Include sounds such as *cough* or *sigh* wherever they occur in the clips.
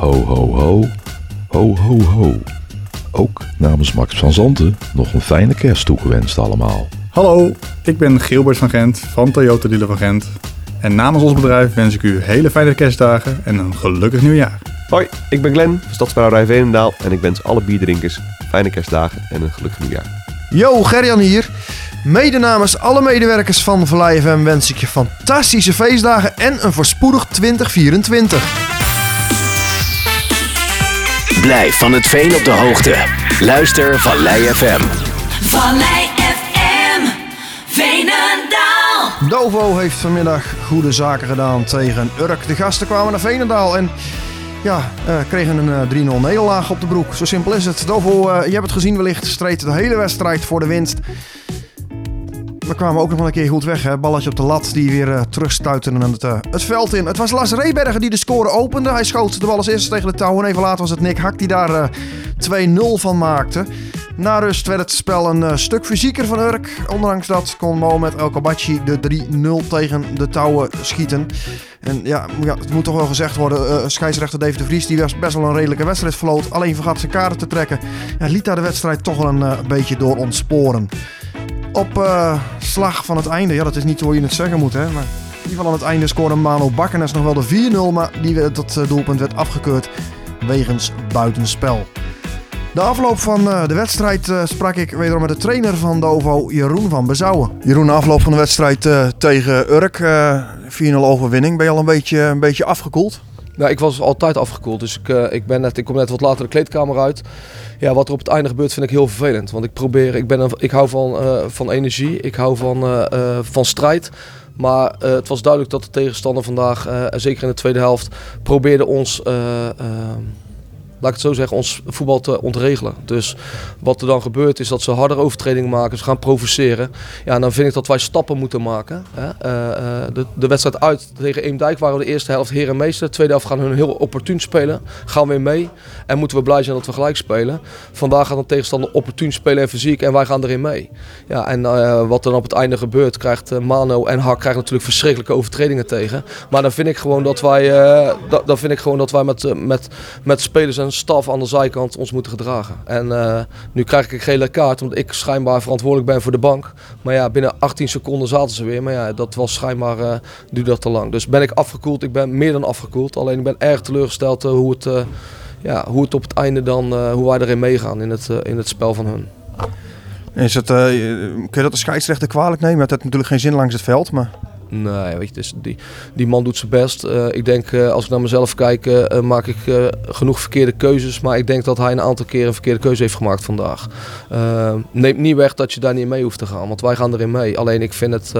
Ho ho ho, ho ho ho. Ook namens Max van Zanten nog een fijne kerst toegewenst allemaal. Hallo, ik ben Gilbert van Gent van Toyota Dealer van Gent. En namens ons bedrijf wens ik u hele fijne kerstdagen en een gelukkig nieuwjaar. Hoi, ik ben Glenn van Stadsbrouwerij Veenendaal en ik wens alle bierdrinkers fijne kerstdagen en een gelukkig nieuwjaar. Yo, Gerjan hier. Mede namens alle medewerkers van Vallei FM wens ik je fantastische feestdagen en een voorspoedig 2024. Blijf van het veen op de hoogte. Luister Vallei FM. Vallei FM, Veenendaal. Dovo heeft vanmiddag goede zaken gedaan tegen Urk. De gasten kwamen naar Veenendaal en ja, eh, kregen een eh, 3-0 nederlaag op de broek. Zo simpel is het. Dovo, eh, je hebt het gezien wellicht, streed de hele wedstrijd voor de winst. We kwamen ook nog wel een keer goed weg. Hè? Balletje op de lat die weer uh, terugstuiten het, uh, het veld in. Het was Lars Rebergen die de score opende. Hij schoot de bal als eerste tegen de touw. En even later was het Nick Hak die daar uh, 2-0 van maakte. Na rust werd het spel een stuk fysieker van Urk. Ondanks dat kon Mohamed El Kabachi de 3-0 tegen de touwen schieten. En ja, het moet toch wel gezegd worden. scheidsrechter David de Vries die was best wel een redelijke wedstrijd verloot. Alleen vergat zijn kaarten te trekken. Liet daar de wedstrijd toch wel een beetje door ontsporen op uh, slag van het einde. Ja, dat is niet hoe je het zeggen moet, hè. Maar in ieder geval aan het einde scoorde Mano Bakkenes nog wel de 4-0. Maar die, dat doelpunt werd afgekeurd wegens buitenspel. De afloop van uh, de wedstrijd sprak ik wederom met de trainer van Dovo, Jeroen van Bezouwen. Jeroen, de afloop van de wedstrijd tegen Urk, 4-0 overwinning. Ben je al een beetje, een beetje afgekoeld? Nou, ik was altijd afgekoeld, dus ik, uh, ik, ben net, ik kom net wat later de kleedkamer uit. Ja, wat er op het einde gebeurt vind ik heel vervelend. Want ik probeer, ik, ben ik hou van, uh, van energie, ik hou van, uh, van strijd. Maar het was duidelijk dat de tegenstander vandaag, zeker in de tweede helft, probeerde ons laat ik het zo zeggen, ons voetbal te ontregelen. Dus wat er dan gebeurt is dat ze harder overtredingen maken, ze gaan provoceren. Ja, dan vind ik dat wij stappen moeten maken. Hè. Uh, de, de, wedstrijd uit tegen Eemdijk waren we de eerste helft heer en meester. De tweede helft gaan hun heel opportun spelen, gaan weer mee. En moeten we blij zijn dat we gelijk spelen. Vandaag gaat een tegenstander opportun spelen en fysiek en wij gaan erin mee. Ja, en uh, wat dan op het einde gebeurt, krijgt Mano en Hak krijgen natuurlijk verschrikkelijke overtredingen tegen. Maar dan vind ik gewoon dat wij, da, dan vind ik gewoon dat wij met, met, met spelers en staf aan de zijkant ons moeten gedragen. En uh, nu krijg ik een gele kaart omdat ik schijnbaar verantwoordelijk ben voor de bank. Maar ja, binnen 18 seconden zaten ze weer. Maar ja, dat was schijnbaar uh, duurde dat te lang. Dus ben ik afgekoeld. Ik ben meer dan afgekoeld. Alleen ik ben erg teleurgesteld uh, hoe, het, ja, hoe het op het einde dan, hoe wij erin meegaan in het, in het spel van hun. Is het, kun je dat de scheidsrechter kwalijk nemen? Het heeft natuurlijk geen zin langs het veld, maar... Nee, weet je, dus die, man doet zijn best. Uh, ik denk, uh, als ik naar mezelf kijk, uh, maak ik genoeg verkeerde keuzes. Maar ik denk dat hij een aantal keren een verkeerde keuze heeft gemaakt vandaag. neemt niet weg dat je daar niet mee hoeft te gaan, want wij gaan erin mee. Alleen ik vind het,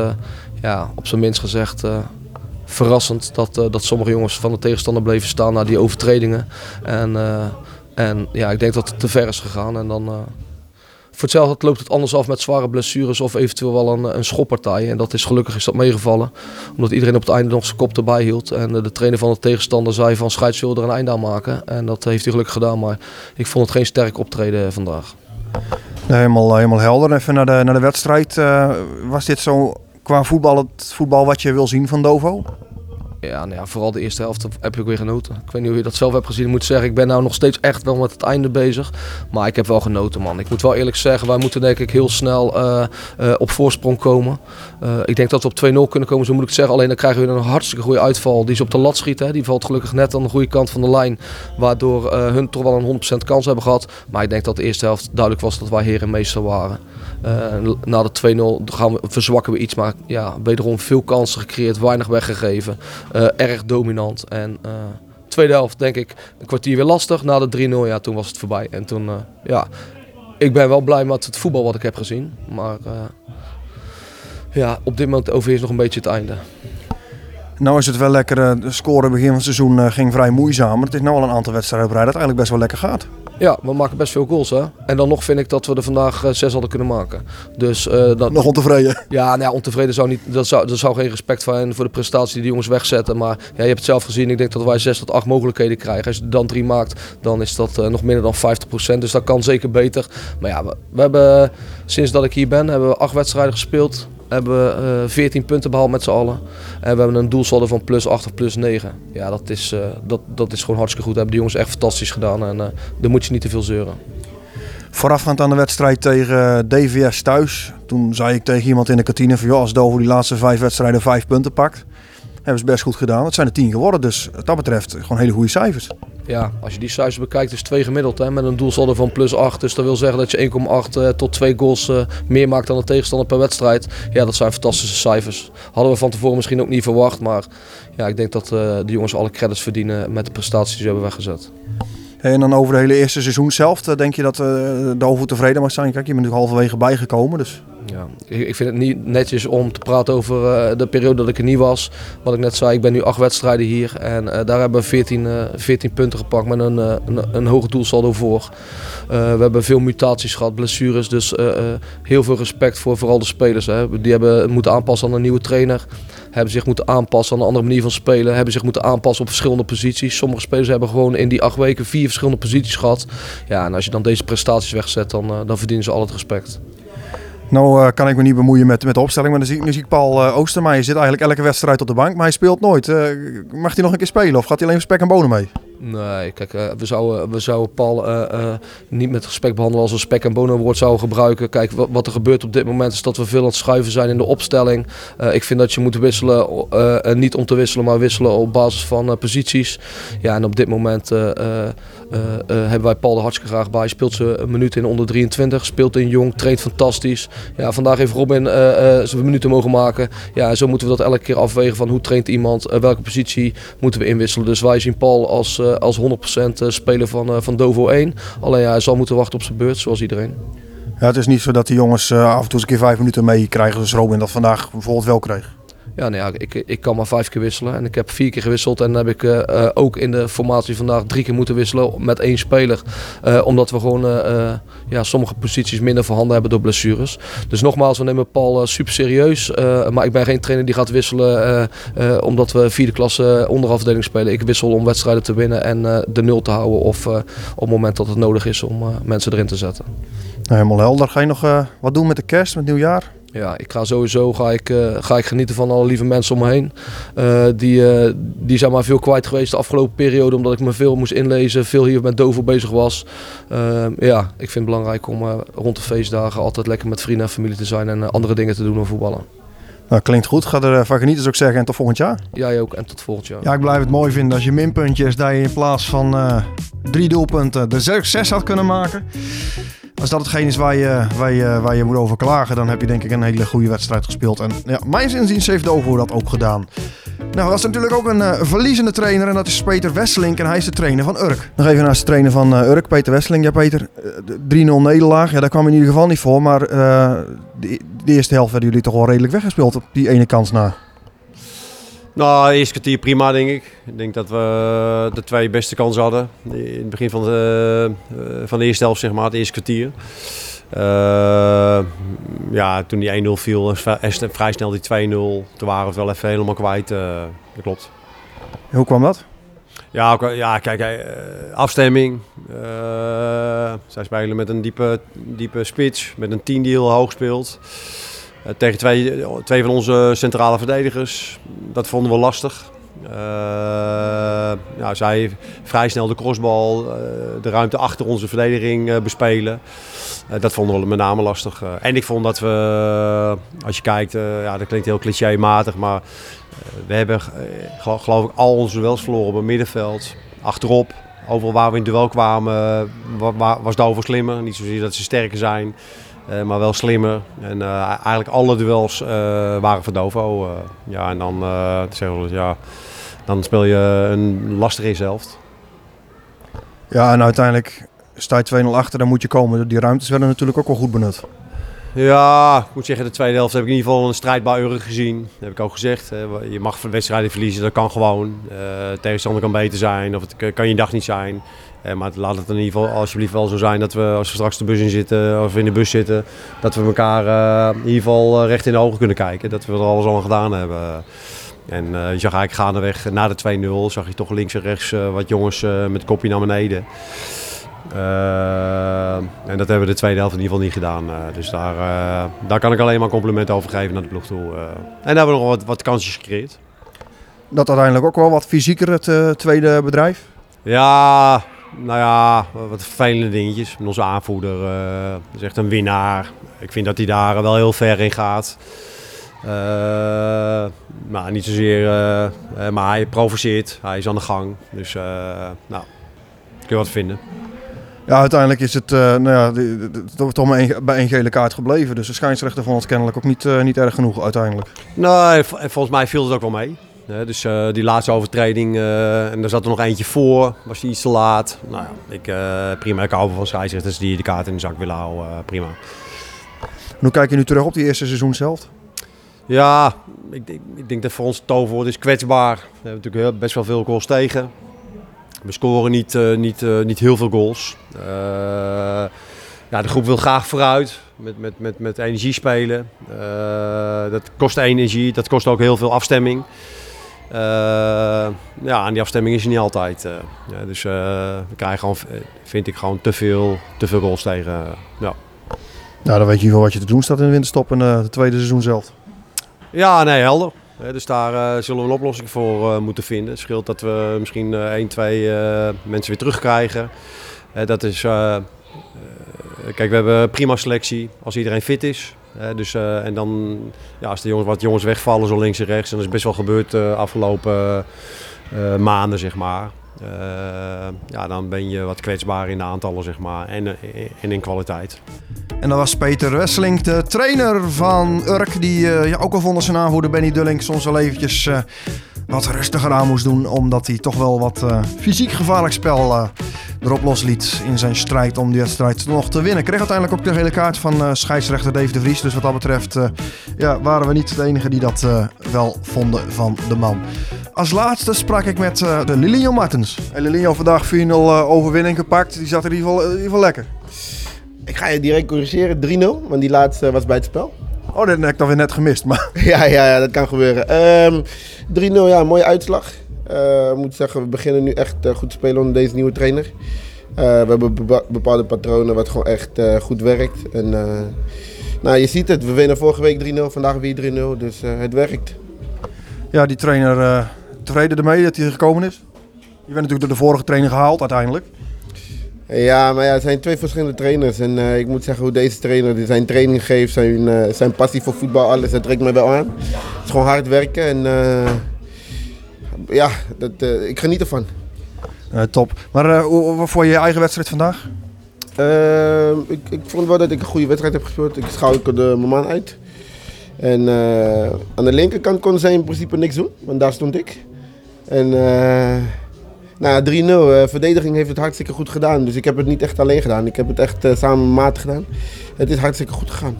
ja, op zijn minst gezegd, verrassend dat, dat sommige jongens van de tegenstander bleven staan na die overtredingen. En, en ja, ik denk dat het te ver is gegaan. En dan voor hetzelfde loopt het anders af met zware blessures of eventueel wel een, een schoppartij. En dat is gelukkig is dat meegevallen. Omdat iedereen op het einde nog zijn kop erbij hield. En de, de trainer van de tegenstander zei van scheids wil er een einde aan maken. En dat heeft hij gelukkig gedaan. Maar ik vond het geen sterk optreden vandaag. Helemaal, helemaal helder. Even naar de, naar de wedstrijd. Uh, was dit zo qua voetbal het voetbal wat je wil zien van Dovo? Ja, nou ja, vooral de eerste helft heb ik weer genoten. Ik weet niet hoe je dat zelf hebt gezien. Ik moet zeggen, ik ben nou nog steeds echt wel met het einde bezig. Maar ik heb wel genoten, man. Ik moet wel eerlijk zeggen, wij moeten denk ik heel snel uh, uh, op voorsprong komen. Uh, ik denk dat we op 2-0 kunnen komen, zo moet ik het zeggen. Alleen dan krijgen we een hartstikke goede uitval. Die is op de lat schiet. Hè. Die valt gelukkig net aan de goede kant van de lijn. Waardoor hun toch wel een 100% kans hebben gehad. Maar ik denk dat de eerste helft duidelijk was dat wij heer en meester waren. Na de 2-0 gaan we, verzwakken we iets. Maar ja, wederom veel kansen gecreëerd, weinig weggegeven. Uh, erg dominant. En uh, tweede helft denk ik een kwartier weer lastig. Na de 3-0 ja, toen was het voorbij. En toen, ja, ik ben wel blij met het voetbal wat ik heb gezien. Maar ja, op dit moment overheerst nog een beetje het einde. Nou is het wel lekker, de score begin van het seizoen ging vrij moeizaam. Maar het is nu al een aantal wedstrijden op rij dat eigenlijk best wel lekker gaat. Ja, we maken best veel goals hè. En dan nog vind ik dat we er vandaag uh, zes hadden kunnen maken. Dus, uh, dat... Nog ontevreden? Ja, nou ja, ontevreden zou niet, dat zou, dat zou geen respect zijn voor de prestatie die de jongens wegzetten. Maar ja, je hebt het zelf gezien, ik denk dat wij zes tot acht mogelijkheden krijgen. Als je er dan drie maakt, dan is dat uh, nog minder dan 50%. Dus dat kan zeker beter. Maar ja, we, we hebben sinds dat ik hier ben, hebben we acht wedstrijden gespeeld hebben we eh, 14 punten behaald met z'n allen. En we hebben een doelsaldo van plus 8 of plus 9. Ja, dat is, eh, dat, dat is gewoon hartstikke goed. Dat hebben die jongens echt fantastisch gedaan. En eh daar moet je niet te veel zeuren. Voorafgaand aan de wedstrijd tegen DVS thuis. Toen zei ik tegen iemand in de kantine van... Als Dover die laatste vijf wedstrijden vijf punten pakt... hebben ze best goed gedaan. Het zijn er tien geworden. Dus wat dat betreft gewoon hele goede cijfers. Ja, als je die cijfers bekijkt, is 2 gemiddeld. Hè, met een doelsaldo van plus 8. Dus dat wil zeggen dat je 1,8 eh, tot 2 goals eh, meer maakt dan de tegenstander per wedstrijd. Ja, dat zijn fantastische cijfers. Hadden we van tevoren misschien ook niet verwacht. Maar ja, ik denk dat eh, de jongens alle credits verdienen met de prestaties die ze hebben weggezet. En dan over de hele eerste seizoen zelf. Denk je dat eh Dover tevreden mag zijn? Kijk, je bent natuurlijk halverwege bijgekomen. Dus Ja, ik, vind het niet netjes om te praten over eh, de periode dat ik er niet was. Wat ik net zei, ik ben nu acht wedstrijden hier. En eh, daar hebben we 14, eh 14 punten gepakt met een, eh, een, een hoog doelsaldo voor. Eh, we hebben veel mutaties gehad, blessures. Dus eh, eh, heel veel respect voor vooral de spelers. Hè. Die hebben moeten aanpassen aan een nieuwe trainer. Hebben zich moeten aanpassen aan een andere manier van spelen. Hebben zich moeten aanpassen op verschillende posities. Sommige spelers hebben gewoon in die acht weken vier verschillende posities gehad. Ja, en als je dan deze prestaties wegzet, dan, eh, dan verdienen ze al het respect. Nou eh, kan ik me niet bemoeien met, met de opstelling. Maar dan zie, ik- nu ik Paul eh Oostermeijer zit eigenlijk elke wedstrijd op de bank. Maar hij speelt nooit. Eh, mag hij nog een keer spelen? Of gaat hij alleen spek en bonen mee? Nee, kijk, eh, we, zouden, we zouden Paul eh, eh, niet met respect behandelen als we spek en bonen woord zouden gebruiken. Kijk, wat, er gebeurt op dit moment is dat we veel aan het schuiven zijn in de opstelling. Ik vind dat je moet wisselen, niet om te wisselen, maar wisselen op basis van posities. Ja, en op dit moment hebben wij Paul er hartstikke graag bij. Speelt ze een minuut in onder 23, speelt in jong, traint fantastisch. Ja, vandaag heeft Robin zijn minuten mogen maken. Ja, zo moeten we dat elke keer afwegen van hoe traint iemand, welke positie moeten we inwisselen. Dus wij zien Paul als, als 100% speler van, eh, van Dovo 1. Alleen ja, hij zal moeten wachten op zijn beurt, zoals iedereen. Ja, het is niet zo dat die jongens eh, af en toe eens een keer vijf minuten meekrijgen. Zoals Robin dat vandaag bijvoorbeeld wel kreeg. Ja, ja ik, ik kan maar vijf keer wisselen. En ik heb vier keer gewisseld. En dan heb ik eh, eh, ook in de formatie vandaag drie keer moeten wisselen met één speler. Eh, omdat we gewoon ja, sommige posities minder voorhanden hebben door blessures. Dus nogmaals, we nemen Paul super serieus. Maar ik ben geen trainer die gaat wisselen omdat we vierde klasse onderafdeling spelen. Ik wissel om wedstrijden te winnen en de nul te houden. Of op het moment dat het nodig is om mensen erin te zetten. Nou, helemaal helder. Ga je nog wat doen met de kerst, met nieuwjaar? Ja, ik ga sowieso ga ik, eh, ga ik genieten van alle lieve mensen om me heen. Eh, die, eh, die zijn maar veel kwijt geweest de afgelopen periode. Omdat ik me veel moest inlezen. Veel hier met Dovo bezig was. Eh, ja, ik vind het belangrijk om rond de feestdagen altijd lekker met vrienden en familie te zijn. En andere dingen te doen dan voetballen. Nou, klinkt goed. Ga er van genieten, zou ik zeggen. En tot volgend jaar. Jij ook en tot volgend jaar. Ja, ik blijf het mooi vinden als je minpuntjes dat je in plaats van drie doelpunten er zes had kunnen maken. Als dat hetgeen is waar je, waar, je, waar je moet over klagen, dan heb je denk ik een hele goede wedstrijd gespeeld. En ja, mijn zinziens heeft Dovo dat ook gedaan. Nou, dat is natuurlijk ook een eh, verliezende trainer en dat is Peter Wesseling en hij is de trainer van Urk. Nog even naast de trainer van eh, Urk, Peter Wesseling. Ja, Peter, eh, de 3-0 nederlaag, ja, daar kwam in ieder geval niet voor, maar eh, de, de eerste helft werden jullie toch wel redelijk weggespeeld op die ene kans na. Nou, de eerste kwartier prima, denk ik. Ik denk dat we de twee beste kansen hadden. In het begin van de, eh, van de eerste helft, zeg maar, het eerste kwartier. Eh, ja, toen die 1-0 viel, en vrij snel die 2-0. Toen waren we het wel even helemaal kwijt. eh, dat klopt. Hoe kwam dat? Ja, ja kijk, eh, afstemming. Eh, zij spelen met een diepe, diepe spits, met een team die heel hoog speelt. Eh, tegen twee, twee van onze centrale verdedigers. Dat vonden we lastig. Ja, zij vrij snel de crossbal, eh, de ruimte achter onze verdediging bespelen. Dat vonden we met name lastig. En ik vond dat we, als je kijkt, ja, dat klinkt heel clichématig, maar we hebben eh, gelo- geloof ik al onze duels verloren op het middenveld. Achterop, overal waar we in duel kwamen, wa- wa- was Dover slimmer. Niet zozeer dat ze sterker zijn, eh, maar wel slimmer. En eh, eigenlijk alle duels eh, waren voor Dovo. ja, en dan, zeggen ja, dan speel je een lastige helft. Ja, en uiteindelijk sta je 2-0 achter, dan moet je komen. Die ruimtes werden natuurlijk ook wel goed benut. Ja, ik moet zeggen, de tweede helft heb ik in ieder geval een strijdbaar Urk gezien. Dat heb ik ook gezegd. Je mag wedstrijden verliezen, dat kan gewoon. Eh tegenstander kan beter zijn of het kan je dag niet zijn. Eh, maar laat het in ieder geval alsjeblieft wel zo zijn dat we als we straks de bus in zitten of in de bus zitten, dat we elkaar eh, in ieder geval recht in de ogen kunnen kijken. Dat we er alles al aan gedaan hebben. En eh, je zag eigenlijk gaandeweg na de 2-0, zag je toch links en rechts wat jongens met kopje naar beneden. Eh, en dat hebben we de tweede helft in ieder geval niet gedaan. Eh, dus daar, eh, daar kan ik alleen maar complimenten over geven naar de ploeg toe. en daar hebben we nog wat, wat kansjes gecreëerd. Dat uiteindelijk ook wel wat fysieker, het tweede bedrijf. Ja, nou ja, wat vervelende dingetjes. Onze aanvoerder eh, is echt een winnaar. Ik vind dat hij daar wel heel ver in gaat. Maar niet zozeer, maar hij provoceert. Hij is aan de gang. Dus nou, kun je wat vinden. Ja, uiteindelijk is het eh, nou ja, toch maar bij één gele kaart gebleven. Dus de scheidsrechter vond het kennelijk ook niet, eh, niet erg genoeg uiteindelijk. Nou, vo- en volgens mij viel het ook wel mee. Dus eh, die laatste overtreding, en daar zat er nog eentje voor, was die iets te laat. Nou ja, ik, prima, ik hou van scheidsrechters die de kaart in de zak willen houden, prima. En hoe kijk je nu terug op die eerste seizoen zelf? Ja, ik, denk- ik denk dat voor ons het toverwoord is kwetsbaar. We hebben natuurlijk best wel veel goals tegen. We scoren niet, eh, niet, eh, niet heel veel goals. Eh, ja, de groep wil graag vooruit, met, met, met, met energie spelen. Dat kost energie, dat kost ook heel veel afstemming. Ja, en die afstemming is er niet altijd. ja, dus we krijgen gewoon, vind ik, gewoon te veel, te veel goals tegen. ja. Nou, dan weet je wel wat je te doen staat in de winterstop en het tweede seizoen zelf. Ja, nee, helder. Dus daar eh, zullen we een oplossing voor eh, moeten vinden. Het scheelt dat we misschien eh 1, 2 eh, mensen weer terugkrijgen. Dat is, kijk, we hebben prima selectie als iedereen fit is. Dus, en dan, ja, als de jongens, wat jongens wegvallen, zo links en rechts, en dat is best wel gebeurd de afgelopen maanden, zeg maar. Eh, ja, dan ben je wat kwetsbaar in de aantallen, zeg maar, en, eh, en in kwaliteit. En dat was Peter Wesseling, de trainer van Urk. Die eh, ja, ook al vonden zijn aanvoerder Benny Dulling soms wel eventjes wat rustiger aan moest doen. Omdat hij toch wel wat fysiek gevaarlijk spel erop losliet in zijn strijd om die wedstrijd nog te winnen. Kreeg uiteindelijk ook de gele kaart van scheidsrechter Dave de Vries. Dus wat dat betreft ja, waren we niet de enige die dat wel vonden van de man. Als laatste sprak ik met eh, de Lilian Martens. Hey Lilian, vandaag 4-0 eh, overwinning gepakt. Die zat in ieder geval, in ieder geval lekker. Ik ga je direct corrigeren, 3-0, want die laatste was bij het spel. Oh, dat heb ik dan weer net gemist. Maar *laughs* ja, ja, ja, dat kan gebeuren. Ehm 3-0, ja, mooie uitslag. Eh, Ik moet zeggen, we beginnen nu echt eh, goed te spelen onder deze nieuwe trainer. Eh, we hebben bepa- bepaalde patronen wat gewoon echt eh, goed werkt. En, eh, nou, je ziet het, we winnen vorige week 3-0, vandaag weer 3-0, dus eh, het werkt. Ja, die trainer eh, tevreden ermee dat hij gekomen is. Je bent natuurlijk door de vorige trainer gehaald uiteindelijk. Ja, maar ja, het zijn twee verschillende trainers. En eh, ik moet zeggen hoe deze trainer die zijn training geeft, zijn, eh, zijn passie voor voetbal, alles, dat trekt mij wel aan. Het is gewoon hard werken en eh, ja, dat, ik geniet ervan. Top. Maar hoe, vond je eigen wedstrijd vandaag? Ik, ik vond wel dat ik een goede wedstrijd heb gespeeld. Ik schakelde mijn man uit. En aan de linkerkant kon zij in principe niks doen, want daar stond ik. En eh nou, 3-0. eh, verdediging heeft het hartstikke goed gedaan. Dus ik heb het niet echt alleen gedaan. Ik heb het echt eh, samen met maat gedaan. Het is hartstikke goed gegaan.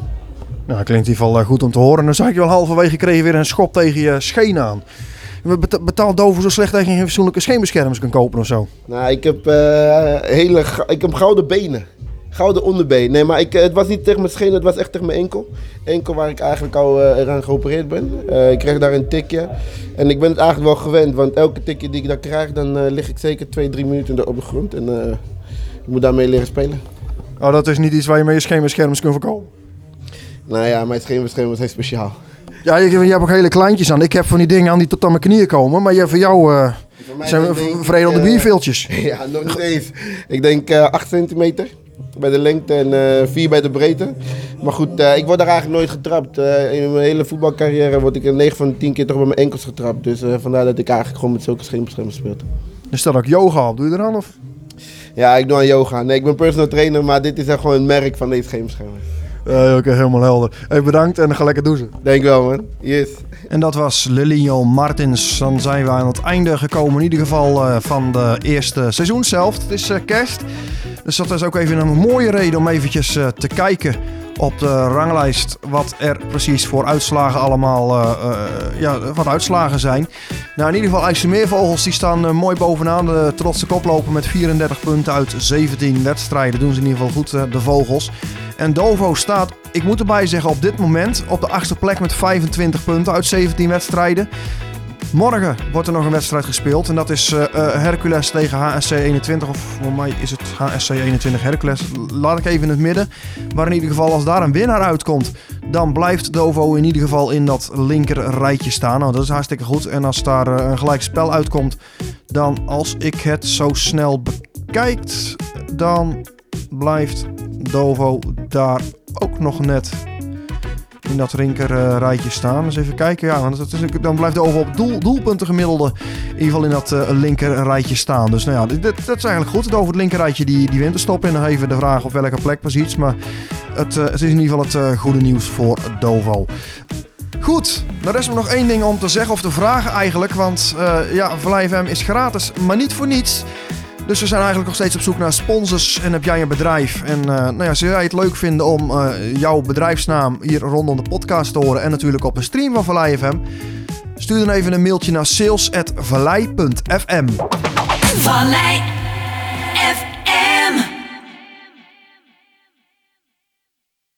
Nou, klinkt in ieder geval goed om te horen. En dan zag ik je wel halverwege kreeg je weer een schop tegen je scheen aan. Bet- Betaalt Dover zo slecht dat je geen fatsoenlijke scheenbeschermers kan kopen of zo? Nou, ik heb, hele, ik heb gouden benen. Gouden onderbeen. Nee, maar ik, eh, het was niet tegen mijn scheen, het was echt tegen mijn enkel. Enkel waar ik eigenlijk al eh, eraan geopereerd ben. Eh, ik kreeg daar een tikje. En ik ben het eigenlijk wel gewend, want elke tikje die ik daar krijg, dan lig ik zeker twee, drie minuten op de grond. En ik moet daarmee leren spelen. Oh, dat is niet iets waar je met je scheenbeschermers kunt verkopen. Nou ja, mijn scheenbeschermers zijn speciaal. Ja, je, je hebt ook hele kleintjes aan. Ik heb van die dingen aan die tot aan mijn knieën komen. Maar je, voor jou zijn we veredelde eh, bierveeltjes. *laughs* Ja, nog niet eens. Ik denk eh 8 centimeter bij de lengte en eh 4 bij de breedte. Maar goed, eh, ik word daar eigenlijk nooit getrapt. Eh, in mijn hele voetbalcarrière word ik er 9 van de 10 keer toch bij mijn enkels getrapt. Dus vandaar dat ik eigenlijk gewoon met zulke scheenbeschermers speel. Er staat ook yoga op. Doe je er aan of? Ja, ik doe aan yoga. Nee, ik ben personal trainer, maar dit is echt gewoon een merk van deze scheenbeschermers. Eh, Oké, helemaal helder. Hey, bedankt en ga lekker douchen. Denk wel man. Yes. En dat was Lilio Martins. Dan zijn we aan het einde gekomen, in ieder geval eh, van de eerste seizoen zelf. Het is eh, kerst. Dus dat is ook even een mooie reden om eventjes eh, te kijken op de ranglijst wat er precies voor uitslagen allemaal eh, eh, ja, wat uitslagen zijn. Nou, in ieder geval IJsselmeervogels die staan mooi bovenaan. De trotse koploper met 34 punten uit 17 wedstrijden. Doen ze in ieder geval goed, de vogels. En Dovo staat, ik moet erbij zeggen, op dit moment op de achtste plek met 25 punten uit 17 wedstrijden. Morgen wordt er nog een wedstrijd gespeeld. En dat is eh, eh, Hercules tegen HSC 21. Of voor mij is het HSC 21 Hercules. Laat ik even in het midden. Maar in ieder geval, als daar een winnaar uitkomt, dan blijft Dovo in ieder geval in dat linker rijtje staan. Nou, dat is hartstikke goed. En als daar eh, een gelijk spel uitkomt, dan als ik het zo snel bekijk, dan blijft Dovo daar ook nog net in dat linker eh, rijtje staan. Dus even kijken. Ja, want dat dan blijft de over op doel, doelpunten gemiddelde in ieder geval in dat eh, linker rijtje staan. Dus nou ja, dit, dat is eigenlijk goed. Over het linker rijtje die, die wint te stoppen. En dan even de vraag op welke plek precies. Maar het, eh, het is in ieder geval het goede nieuws voor Dovo. Goed, er is nog één ding om te zeggen of te vragen eigenlijk. Want ja, Vallei FM is gratis, maar niet voor niets. Dus we zijn eigenlijk nog steeds op zoek naar sponsors. En heb jij een bedrijf? En uh, nou ja, zou jij het leuk vinden om uh, jouw bedrijfsnaam hier rondom de podcast te horen. En natuurlijk op de stream van Vallei FM. Stuur dan even een mailtje naar sales.vallei.fm. Vallei